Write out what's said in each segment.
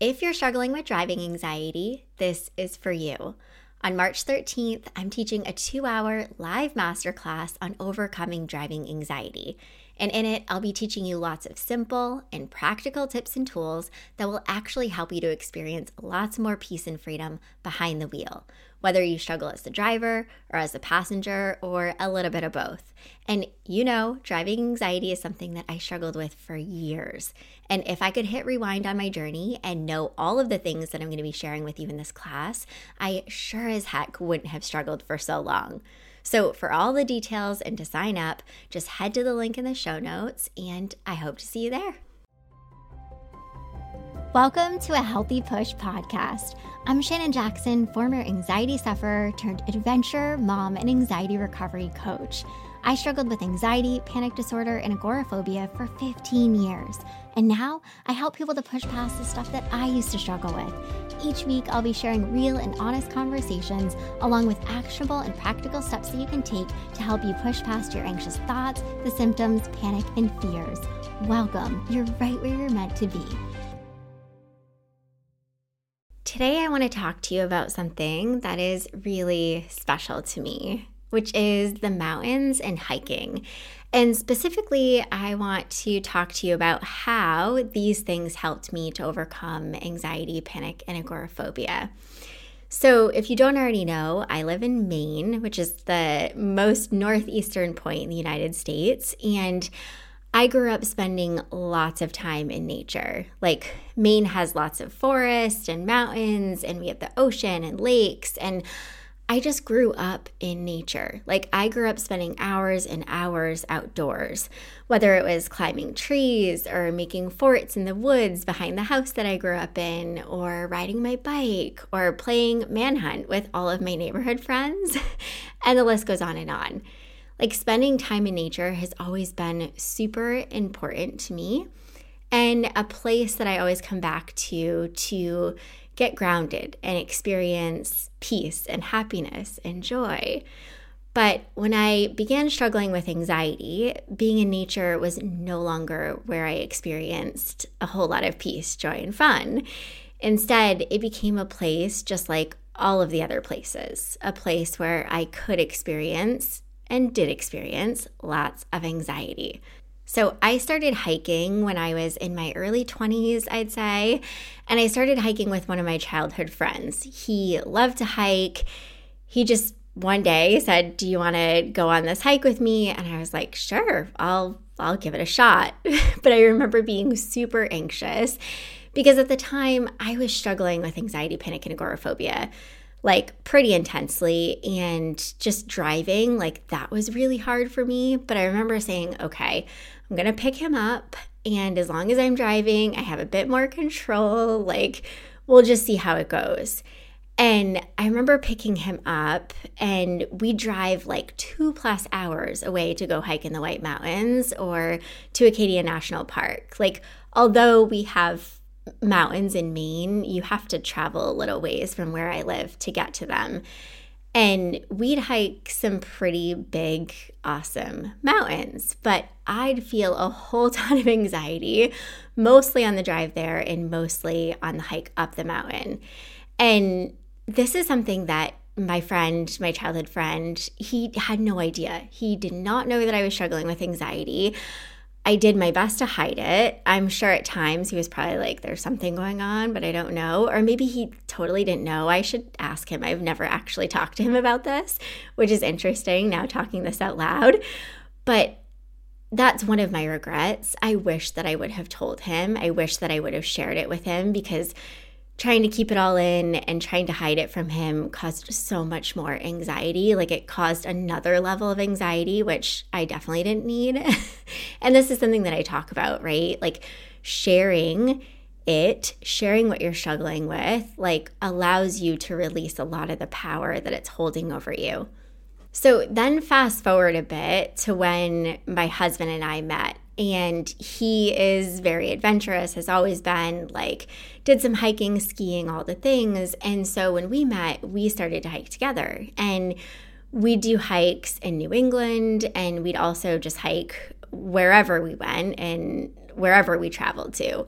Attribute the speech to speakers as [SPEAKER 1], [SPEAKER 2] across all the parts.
[SPEAKER 1] If you're struggling with driving anxiety, this is for you. On March 13th, I'm teaching a two hour live masterclass on overcoming driving anxiety. And in it, I'll be teaching you lots of simple and practical tips and tools that will actually help you to experience lots more peace and freedom behind the wheel, whether you struggle as the driver or as a passenger or a little bit of both. And you know, driving anxiety is something that I struggled with for years. And if I could hit rewind on my journey and know all of the things that I'm going to be sharing with you in this class, I sure as heck wouldn't have struggled for so long. So, for all the details and to sign up, just head to the link in the show notes, and I hope to see you there. Welcome to a Healthy Push podcast. I'm Shannon Jackson, former anxiety sufferer turned adventure mom and anxiety recovery coach. I struggled with anxiety, panic disorder, and agoraphobia for 15 years. And now I help people to push past the stuff that I used to struggle with. Each week, I'll be sharing real and honest conversations along with actionable and practical steps that you can take to help you push past your anxious thoughts, the symptoms, panic, and fears. Welcome. You're right where you're meant to be. Today, I want to talk to you about something that is really special to me which is the mountains and hiking. And specifically, I want to talk to you about how these things helped me to overcome anxiety, panic, and agoraphobia. So, if you don't already know, I live in Maine, which is the most northeastern point in the United States. And I grew up spending lots of time in nature. Like, Maine has lots of forests and mountains, and we have the ocean and lakes. And I just grew up in nature. Like, I grew up spending hours and hours outdoors, whether it was climbing trees or making forts in the woods behind the house that I grew up in, or riding my bike, or playing manhunt with all of my neighborhood friends. and the list goes on and on. Like, spending time in nature has always been super important to me and a place that I always come back to to get grounded and experience peace and happiness and joy. But when I began struggling with anxiety, being in nature was no longer where I experienced a whole lot of peace, joy, and fun. Instead, it became a place just like all of the other places, a place where I could experience and did experience lots of anxiety. So I started hiking when I was in my early 20s, I'd say. And I started hiking with one of my childhood friends. He loved to hike. He just one day said, "Do you want to go on this hike with me?" And I was like, "Sure, I'll I'll give it a shot." but I remember being super anxious because at the time I was struggling with anxiety, panic, and agoraphobia like pretty intensely and just driving like that was really hard for me but i remember saying okay I'm going to pick him up. And as long as I'm driving, I have a bit more control. Like, we'll just see how it goes. And I remember picking him up, and we drive like two plus hours away to go hike in the White Mountains or to Acadia National Park. Like, although we have mountains in Maine, you have to travel a little ways from where I live to get to them. And we'd hike some pretty big, awesome mountains, but I'd feel a whole ton of anxiety, mostly on the drive there and mostly on the hike up the mountain. And this is something that my friend, my childhood friend, he had no idea. He did not know that I was struggling with anxiety. I did my best to hide it. I'm sure at times he was probably like, there's something going on, but I don't know. Or maybe he totally didn't know. I should ask him. I've never actually talked to him about this, which is interesting now talking this out loud. But that's one of my regrets. I wish that I would have told him. I wish that I would have shared it with him because trying to keep it all in and trying to hide it from him caused so much more anxiety. Like it caused another level of anxiety, which I definitely didn't need. and this is something that I talk about, right? Like sharing it, sharing what you're struggling with, like allows you to release a lot of the power that it's holding over you. So then fast forward a bit to when my husband and I met and he is very adventurous has always been like did some hiking skiing all the things. And so when we met we started to hike together. And we do hikes in new england and we'd also just hike wherever we went and wherever we traveled to.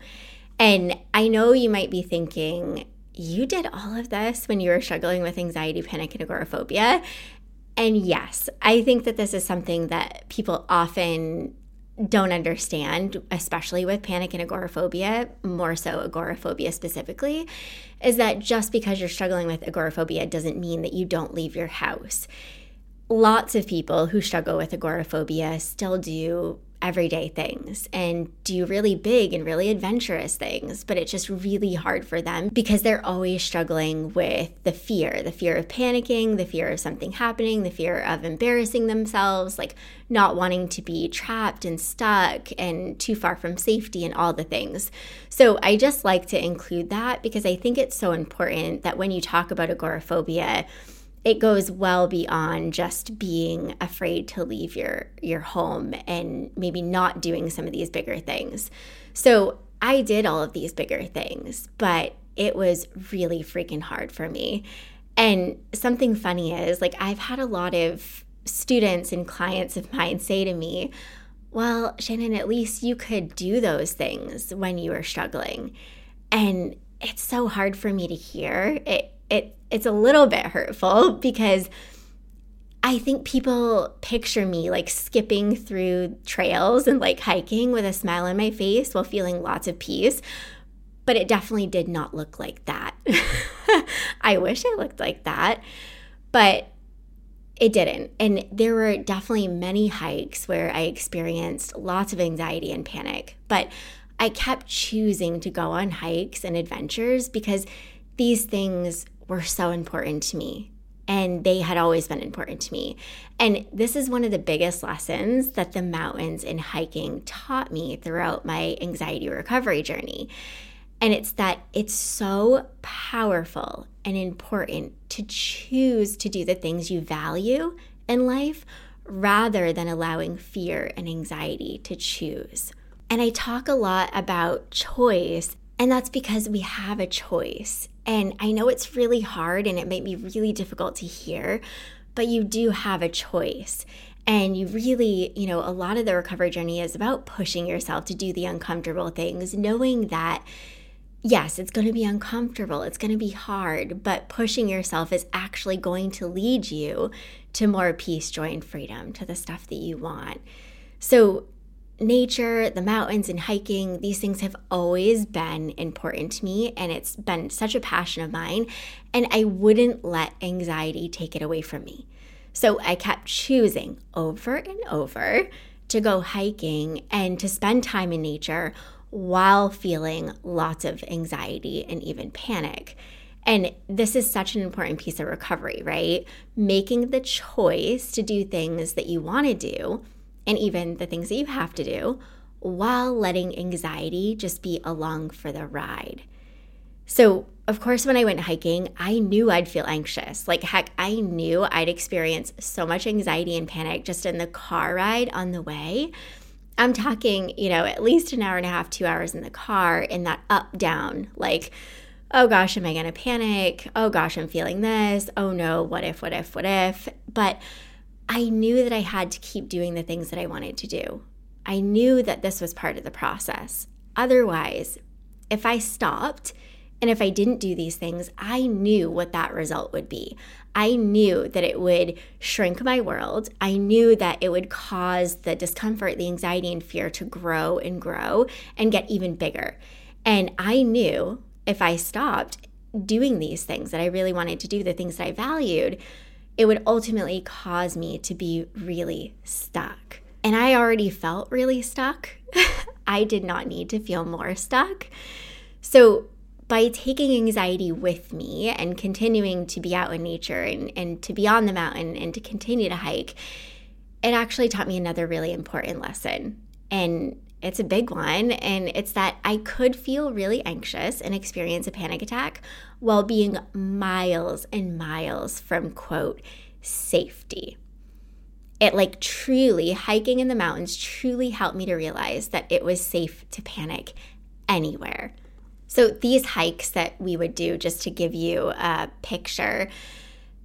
[SPEAKER 1] And I know you might be thinking, you did all of this when you were struggling with anxiety, panic, and agoraphobia. And yes, I think that this is something that people often don't understand, especially with panic and agoraphobia, more so agoraphobia specifically, is that just because you're struggling with agoraphobia doesn't mean that you don't leave your house. Lots of people who struggle with agoraphobia still do everyday things and do really big and really adventurous things, but it's just really hard for them because they're always struggling with the fear the fear of panicking, the fear of something happening, the fear of embarrassing themselves, like not wanting to be trapped and stuck and too far from safety and all the things. So I just like to include that because I think it's so important that when you talk about agoraphobia, it goes well beyond just being afraid to leave your your home and maybe not doing some of these bigger things. So I did all of these bigger things, but it was really freaking hard for me. And something funny is like I've had a lot of students and clients of mine say to me, "Well, Shannon, at least you could do those things when you were struggling." And it's so hard for me to hear. It it it's a little bit hurtful because I think people picture me like skipping through trails and like hiking with a smile on my face while feeling lots of peace. But it definitely did not look like that. I wish it looked like that, but it didn't. And there were definitely many hikes where I experienced lots of anxiety and panic. But I kept choosing to go on hikes and adventures because these things were so important to me. And they had always been important to me. And this is one of the biggest lessons that the mountains and hiking taught me throughout my anxiety recovery journey. And it's that it's so powerful and important to choose to do the things you value in life rather than allowing fear and anxiety to choose. And I talk a lot about choice, and that's because we have a choice. And I know it's really hard and it might be really difficult to hear, but you do have a choice. And you really, you know, a lot of the recovery journey is about pushing yourself to do the uncomfortable things, knowing that, yes, it's going to be uncomfortable, it's going to be hard, but pushing yourself is actually going to lead you to more peace, joy, and freedom, to the stuff that you want. So nature, the mountains, and hiking, these things have always been important to me, and it's been such a passion of mine. And I wouldn't let anxiety take it away from me. So I kept choosing over and over to go hiking and to spend time in nature while feeling lots of anxiety and even panic. And this is such an important piece of recovery, right? Making the choice to do things that you want to do and even the things that you have to do while letting anxiety just be along for the ride. So, of course, when I went hiking, I knew I'd feel anxious. Like, heck, I knew I'd experience so much anxiety and panic just in the car ride on the way. I'm talking, you know, at least an hour and a half, two hours in the car in that up down, like, oh gosh, am I gonna panic? Oh gosh, I'm feeling this. Oh no, what if, what if, what if? But I knew that I had to keep doing the things that I wanted to do. I knew that this was part of the process. Otherwise, if I stopped and if I didn't do these things, I knew what that result would be. I knew that it would shrink my world. I knew that it would cause the discomfort, the anxiety, and fear to grow and grow and get even bigger. And I knew if I stopped doing these things that I really wanted to do, the things that I valued, it would ultimately cause me to be really stuck. And I already felt really stuck. I did not need to feel more stuck. So, by taking anxiety with me and continuing to be out in nature and, and to be on the mountain and to continue to hike, it actually taught me another really important lesson. And it's a big one, and it's that I could feel really anxious and experience a panic attack while being miles and miles from, quote, safety. It like truly, hiking in the mountains truly helped me to realize that it was safe to panic anywhere. So, these hikes that we would do, just to give you a picture,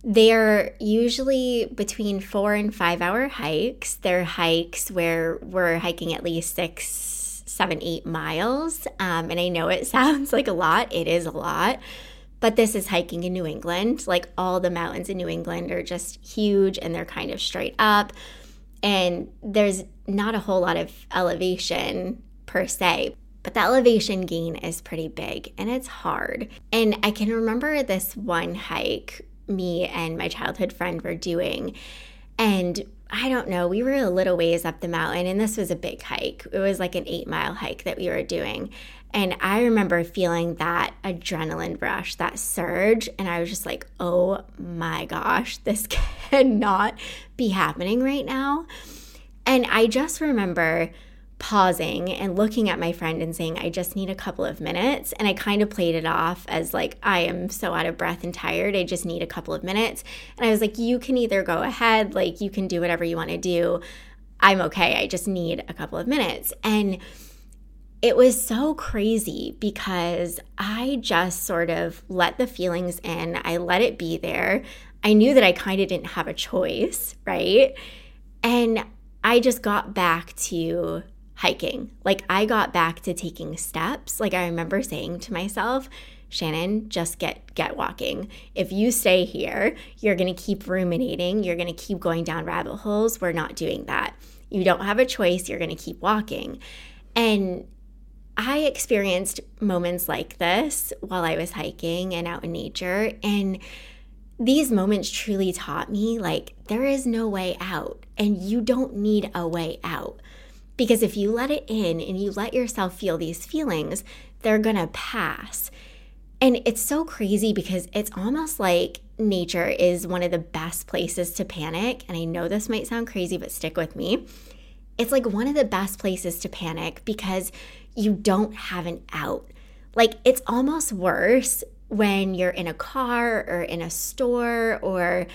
[SPEAKER 1] they're usually between four and five hour hikes. They're hikes where we're hiking at least six, seven, eight miles. Um, and I know it sounds like a lot, it is a lot. But this is hiking in New England. Like all the mountains in New England are just huge and they're kind of straight up. And there's not a whole lot of elevation per se, but the elevation gain is pretty big and it's hard. And I can remember this one hike me and my childhood friend were doing. And I don't know, we were a little ways up the mountain, and this was a big hike. It was like an eight mile hike that we were doing. And I remember feeling that adrenaline rush, that surge. And I was just like, oh my gosh, this cannot be happening right now. And I just remember pausing and looking at my friend and saying, I just need a couple of minutes. And I kind of played it off as like, I am so out of breath and tired. I just need a couple of minutes. And I was like, you can either go ahead, like, you can do whatever you want to do. I'm okay. I just need a couple of minutes. And it was so crazy because I just sort of let the feelings in, I let it be there. I knew that I kind of didn't have a choice, right? And I just got back to hiking. Like I got back to taking steps. Like I remember saying to myself, Shannon, just get get walking. If you stay here, you're going to keep ruminating, you're going to keep going down rabbit holes. We're not doing that. You don't have a choice, you're going to keep walking. And I experienced moments like this while I was hiking and out in nature. And these moments truly taught me like there is no way out, and you don't need a way out. Because if you let it in and you let yourself feel these feelings, they're gonna pass. And it's so crazy because it's almost like nature is one of the best places to panic. And I know this might sound crazy, but stick with me. It's like one of the best places to panic because you don't have an out. Like it's almost worse when you're in a car or in a store or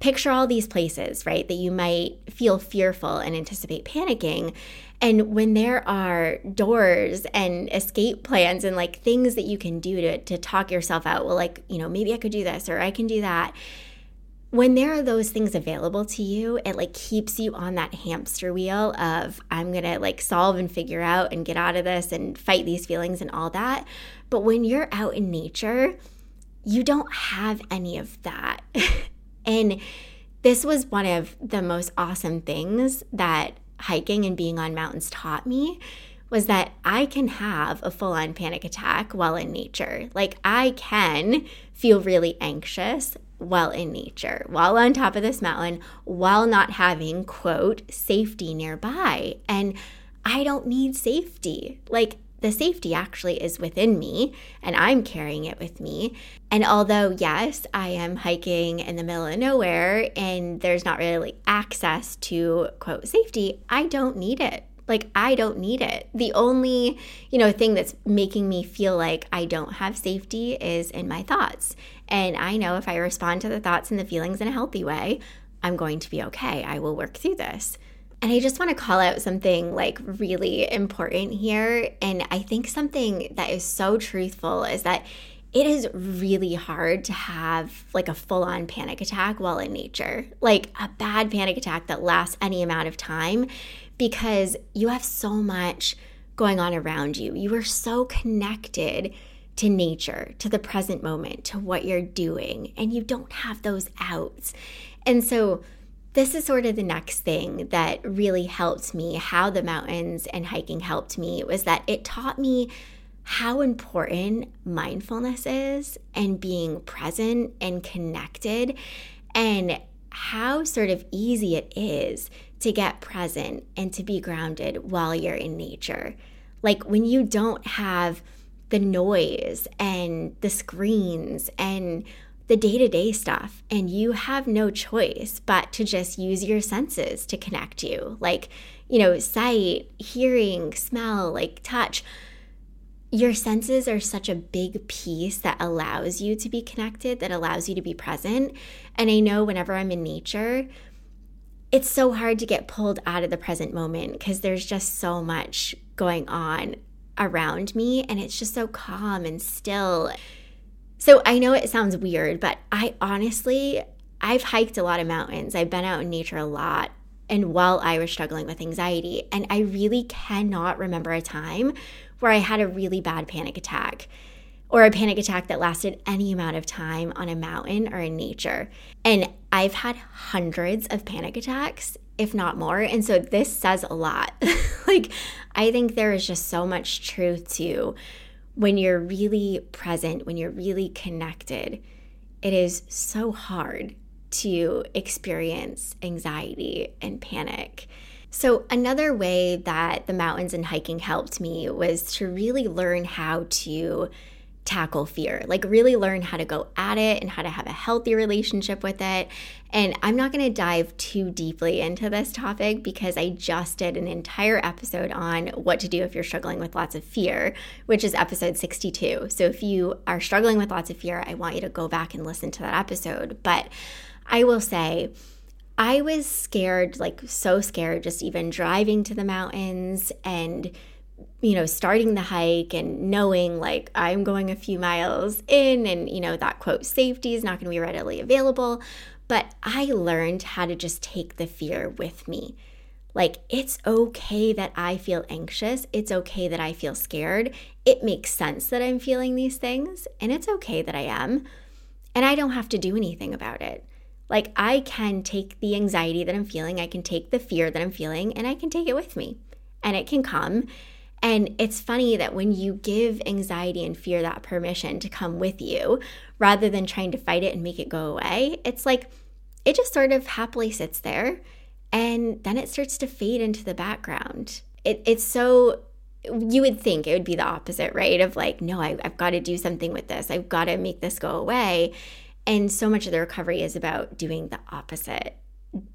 [SPEAKER 1] picture all these places, right, that you might feel fearful and anticipate panicking. And when there are doors and escape plans and like things that you can do to, to talk yourself out, well, like, you know, maybe I could do this or I can do that when there are those things available to you, it like keeps you on that hamster wheel of I'm to like solve and figure out and get out of this and fight these feelings and all that. But when you're out in nature, you don't have any of that. and this was one of the most awesome things that hiking and being on mountains taught me was that I can have a full on panic attack while in nature. Like, I can feel really anxious while in nature, while on top of this mountain, while not having, quote, safety nearby. And I don't need safety. Like, the safety actually is within me and I'm carrying it with me. And although, yes, I am hiking in the middle of nowhere and there's not really access to quote safety, I don't need it. Like, I don't need it. The only, you know, thing that's making me feel like I don't have safety is in my thoughts. And I know if I respond to the thoughts and the feelings in a healthy way, I'm going to be okay. I will work through this. And I just want to call out something like really important here. And I think something that is so truthful is that it is really hard to have like a full on panic attack while in nature, like a bad panic attack that lasts any amount of time because you have so much going on around you. You are so connected to nature, to the present moment, to what you're doing, and you don't have those outs. And so, this is sort of the next thing that really helped me, how the mountains and hiking helped me, was that it taught me how important mindfulness is and being present and connected, and how sort of easy it is to get present and to be grounded while you're in nature. Like when you don't have the noise and the screens and the day to day stuff, and you have no choice but to just use your senses to connect you like, you know, sight, hearing, smell, like touch. Your senses are such a big piece that allows you to be connected, that allows you to be present. And I know whenever I'm in nature, it's so hard to get pulled out of the present moment because there's just so much going on around me and it's just so calm and still. So I know it sounds weird, but I honestly, I've hiked a lot of mountains. I've been out in nature a lot. and while I was struggling with anxiety. And I really cannot remember a time where I had a really bad panic attack or a panic attack that lasted any amount of time on a mountain or in nature. And I've had hundreds of panic attacks, if not more. And so this says a lot. like, I think there is just so much truth to when you're really present, when you're really connected, it is so hard to experience anxiety and panic. So, another way that the mountains and hiking helped me was to really learn how to tackle fear, like really learn how to go at it and how to have a healthy relationship with it. And I'm not going to dive too deeply into this topic because I just did an entire episode on what to do if you're struggling with lots of fear, which is episode 62. So if you are struggling with lots of fear, I want you to go back and listen to that episode. But I will say, I was scared, like so scared, just even driving to the mountains and you know, starting the hike and knowing like I'm going a few miles in and, you know, that quote, safety is not going to be readily available. But I learned how to just take the fear with me. Like, it's okay that I feel anxious. It's okay that I feel scared. It makes sense that I'm feeling these things, and it's okay that I am. And I don't have to do anything about it. Like, I can take the anxiety that I'm feeling, I can take the fear that I'm feeling, and I can take it with me. And it can come and it's funny that when you give anxiety and fear that permission to come with you, rather than trying to fight it and make it go away, it's like it just sort of happily sits there and then it starts to fade into the background. It, it's so, you would think it would be the opposite, right? Of like, no, I, I've got to do something with this, I've got to make this go away. And so much of the recovery is about doing the opposite,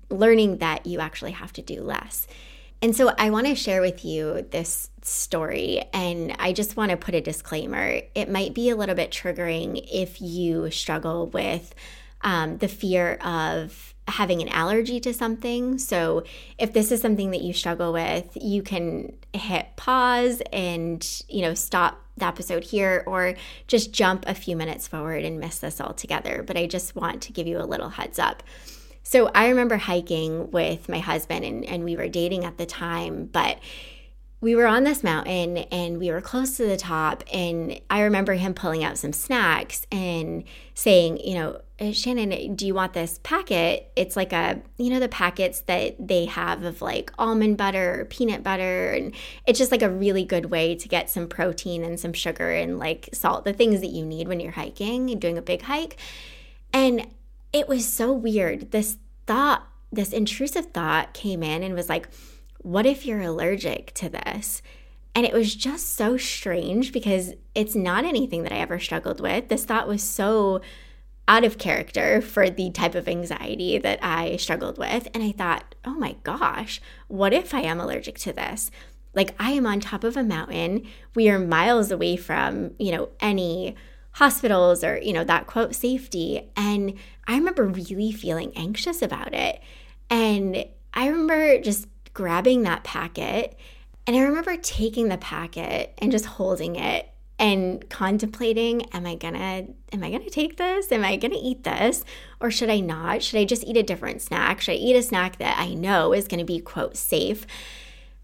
[SPEAKER 1] learning that you actually have to do less. And so I want to share with you this story, and I just want to put a disclaimer. It might be a little bit triggering if you struggle with um, the fear of having an allergy to something. So, if this is something that you struggle with, you can hit pause and, you know, stop the episode here or just jump a few minutes forward and miss this altogether. But I just want to give you a little heads up. So I remember hiking with my husband, and, and we were dating at the time, but we were on this mountain and we were close to the top. And I remember him pulling out some snacks and saying, you know, uh, Shannon, do you want this packet? It's like a, you know, the packets that they have of like almond butter or peanut butter. And it's just like a really good way to get some protein and some sugar and like salt, the things that you need when you're hiking and doing a big hike. And it was so weird. This thought, this intrusive thought came in and was like, what if you're allergic to this? And it was just so strange because it's not anything that I ever struggled with. This thought was so out of character for the type of anxiety that I struggled with. And I thought, oh my gosh, what if I am allergic to this? Like I am on top of a mountain. We are miles away from, you know, any hospitals or, you know, that quote safety. And I remember really feeling anxious about it. And I remember just grabbing that packet. And I remember taking the packet and just holding it and contemplating am i gonna am i gonna take this? Am i gonna eat this? Or should i not? Should i just eat a different snack? Should i eat a snack that i know is gonna be quote safe?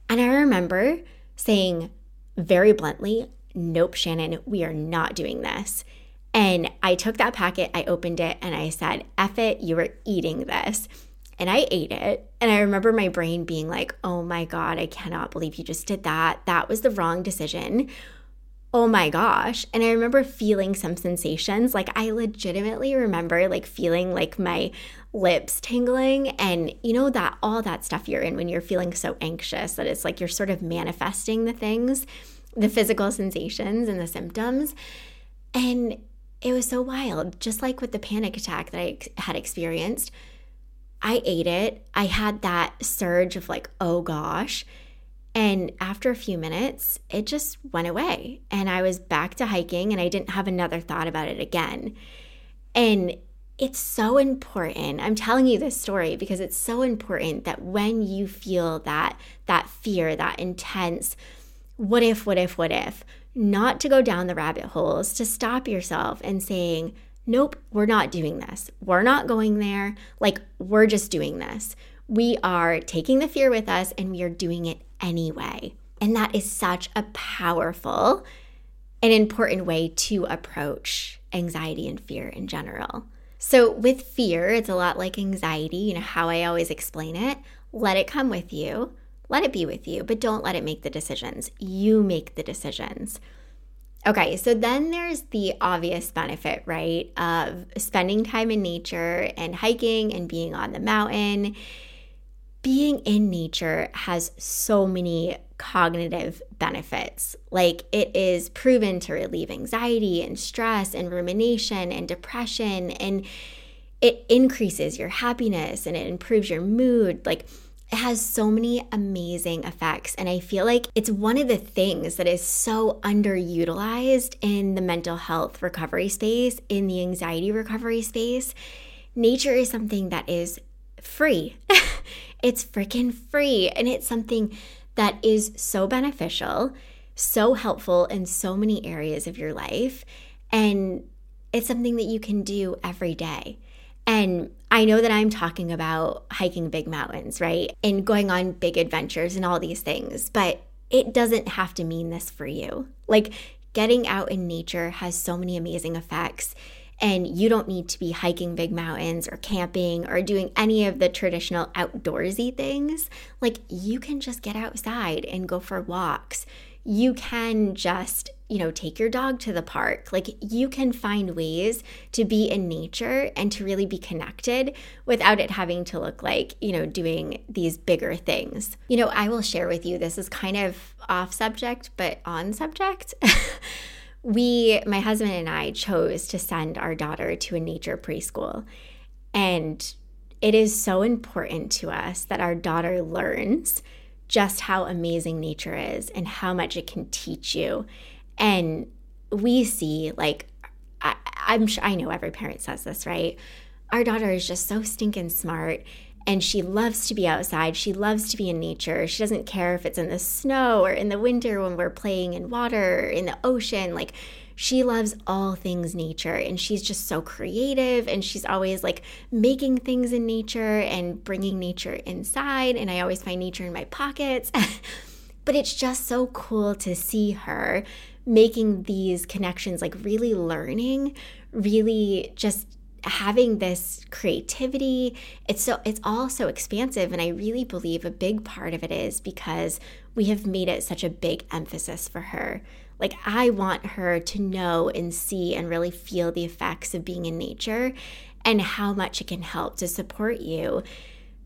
[SPEAKER 1] And i remember saying very bluntly nope, Shannon, we are not doing this. And I took that packet, I opened it, and I said, F it, you are eating this. And I ate it. And I remember my brain being like, oh my God, I cannot believe you just did that. That was the wrong decision. Oh my gosh. And I remember feeling some sensations. Like I legitimately remember like feeling like my lips tingling and you know that all that stuff you're in when you're feeling so anxious that it's like you're sort of manifesting the things the physical sensations and the symptoms. And it was so wild, just like with the panic attack that I had experienced. I ate it. I had that surge of like, oh gosh. And after a few minutes, it just went away. And I was back to hiking and I didn't have another thought about it again. And it's so important. I'm telling you this story because it's so important that when you feel that that fear, that intense what if, what if, what if, not to go down the rabbit holes, to stop yourself and saying, nope, we're not doing this. We're not going there. Like, we're just doing this. We are taking the fear with us and we are doing it anyway. And that is such a powerful and important way to approach anxiety and fear in general. So, with fear, it's a lot like anxiety, you know, how I always explain it. Let it come with you, let it be with you, but don't let it make the decisions. You make the decisions. Okay, so then there's the obvious benefit, right, of spending time in nature and hiking and being on the mountain. Being in nature has so many cognitive benefits. Like it is proven to relieve anxiety and stress and rumination and depression, and it increases your happiness and it improves your mood. Like it has so many amazing effects. And I feel like it's one of the things that is so underutilized in the mental health recovery space, in the anxiety recovery space. Nature is something that is free. it's freaking free. And it's something that is so beneficial, so helpful in so many areas of your life. And it's something that you can do every day. And I know that I'm talking about hiking big mountains, right? And going on big adventures and all these things, but it doesn't have to mean this for you. Like getting out in nature has so many amazing effects. And you don't need to be hiking big mountains or camping or doing any of the traditional outdoorsy things. Like, you can just get outside and go for walks you can just, you know, take your dog to the park. Like you can find ways to be in nature and to really be connected without it having to look like, you know, doing these bigger things. You know, I will share with you this is kind of off subject, but on subject. we, my husband and I, chose to send our daughter to a nature preschool. And it is so important to us that our daughter learns just how amazing nature is and how much it can teach you. And we see, like, I, I'm sure I know every parent says this, right? Our daughter is just so stinking smart and she loves to be outside. She loves to be in nature. She doesn't care if it's in the snow or in the winter when we're playing in water or in the ocean. Like, she loves all things nature and she's just so creative and she's always like making things in nature and bringing nature inside. And I always find nature in my pockets. but it's just so cool to see her making these connections, like really learning, really just having this creativity it's so it's all so expansive and i really believe a big part of it is because we have made it such a big emphasis for her like, I want her to know and see and really feel the effects of being in nature and how much it can help to support you,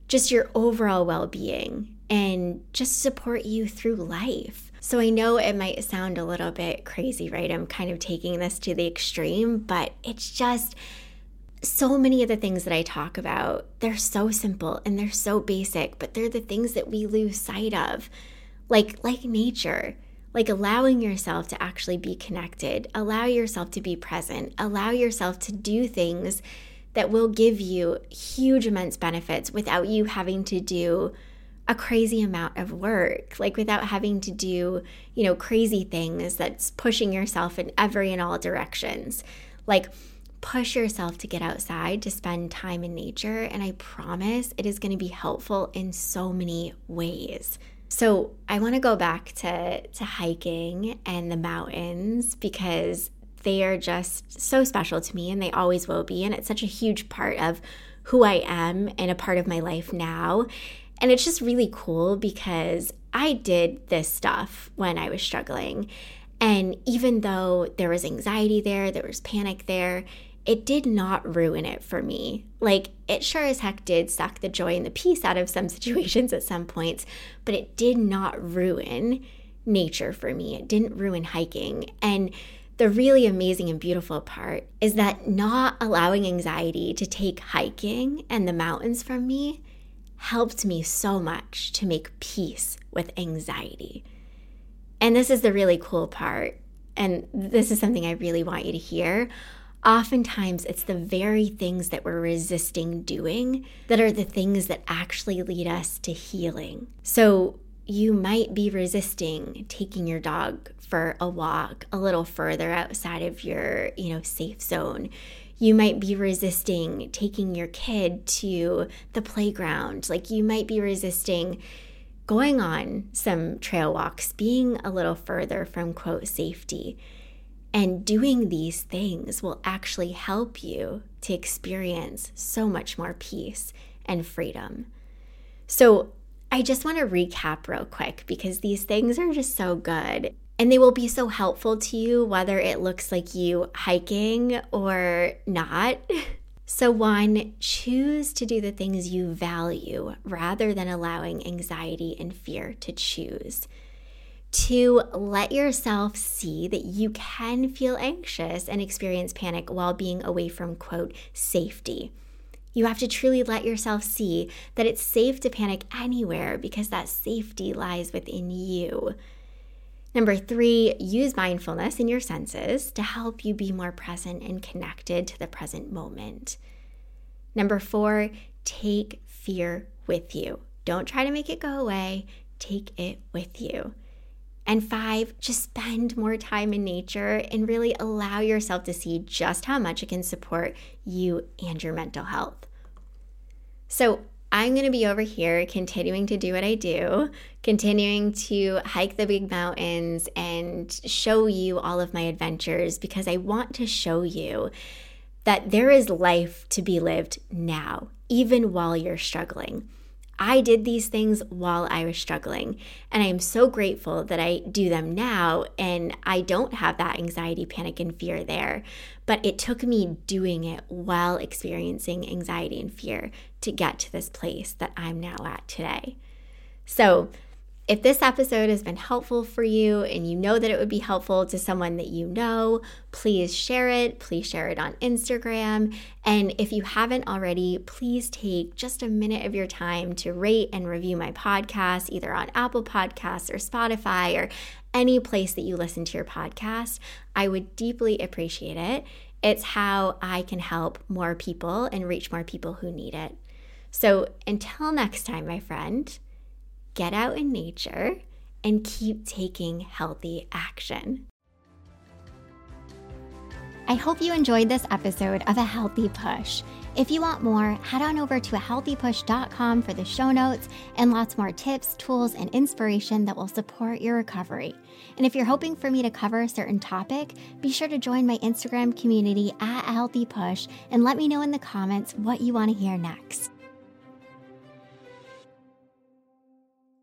[SPEAKER 1] just your overall well being, and just support you through life. So, I know it might sound a little bit crazy, right? I'm kind of taking this to the extreme, but it's just so many of the things that I talk about, they're so simple and they're so basic, but they're the things that we lose sight of. Like like nature like allowing yourself to actually be connected, allow yourself to be present, allow yourself to do things that will give you huge immense benefits without you having to do a crazy amount of work, like without having to do, you know, crazy things that's pushing yourself in every and all directions. Like, push yourself to get outside to spend time in nature. And I promise it is going to be helpful in so many ways. So I want to go back to, to hiking and the mountains because they are just so special to me and they always will be. And it's such a huge part of who I am and a part of my life now. And it's just really cool because I did this stuff when I was struggling. And even though there was anxiety there, there was panic there, it did not ruin it for me. Like, it sure as heck did suck the joy and the peace out of some situations at some points, but it did not ruin nature for me. It didn't ruin hiking. And the really amazing and beautiful part is that not allowing anxiety to take hiking and the mountains from me helped me so much to make peace with anxiety. And this is the really cool part. And this is something I really want you to hear oftentimes it's the very things that we're resisting doing that are the things that actually lead us to healing. So you might be resisting taking your dog for a walk a little further outside of your, you know, safe zone. You might be resisting taking your kid to the playground. Like you might be resisting going on some trail walks, being a little further from quote safety. And doing these things will actually help you to experience so much more peace and freedom. So, I just want to recap real quick because these things are just so good and they will be so helpful to you whether it looks like you hiking or not. So, one, choose to do the things you value rather than allowing anxiety and fear to choose. Two, let yourself see that you can feel anxious and experience panic while being away from, quote, safety. You have to truly let yourself see that it's safe to panic anywhere because that safety lies within you. Number three, use mindfulness in your senses to help you be more present and connected to the present moment. Number four, take fear with you. Don't try to make it go away, take it with you. And five, just spend more time in nature and really allow yourself to see just how much it can support you and your mental health. So, I'm going to be over here continuing to do what I do, continuing to hike the big mountains and show you all of my adventures because I want to show you that there is life to be lived now, even while you're struggling. I did these things while I was struggling, and I am so grateful that I do them now and I don't have that anxiety, panic, and fear there. But it took me doing it while experiencing anxiety and fear to get to this place that I'm now at today. So, if this episode has been helpful for you and you know that it would be helpful to someone that you know, please share it. Please share it on Instagram. And if you haven't already, please take just a minute of your time to rate and review my podcast, either on Apple Podcasts or Spotify or any place that you listen to your podcast. I would deeply appreciate it. It's how I can help more people and reach more people who need it. So until next time, my friend get out in nature, and keep taking healthy action. I hope you enjoyed this episode of A Healthy Push. If you want more, head on over to ahealthypush.com for the show notes and lots more tips, tools, and inspiration that will support your recovery. And if you're hoping for me to cover a certain topic, be sure to join my Instagram community at A Healthy Push and let me know in the comments what you want to hear next.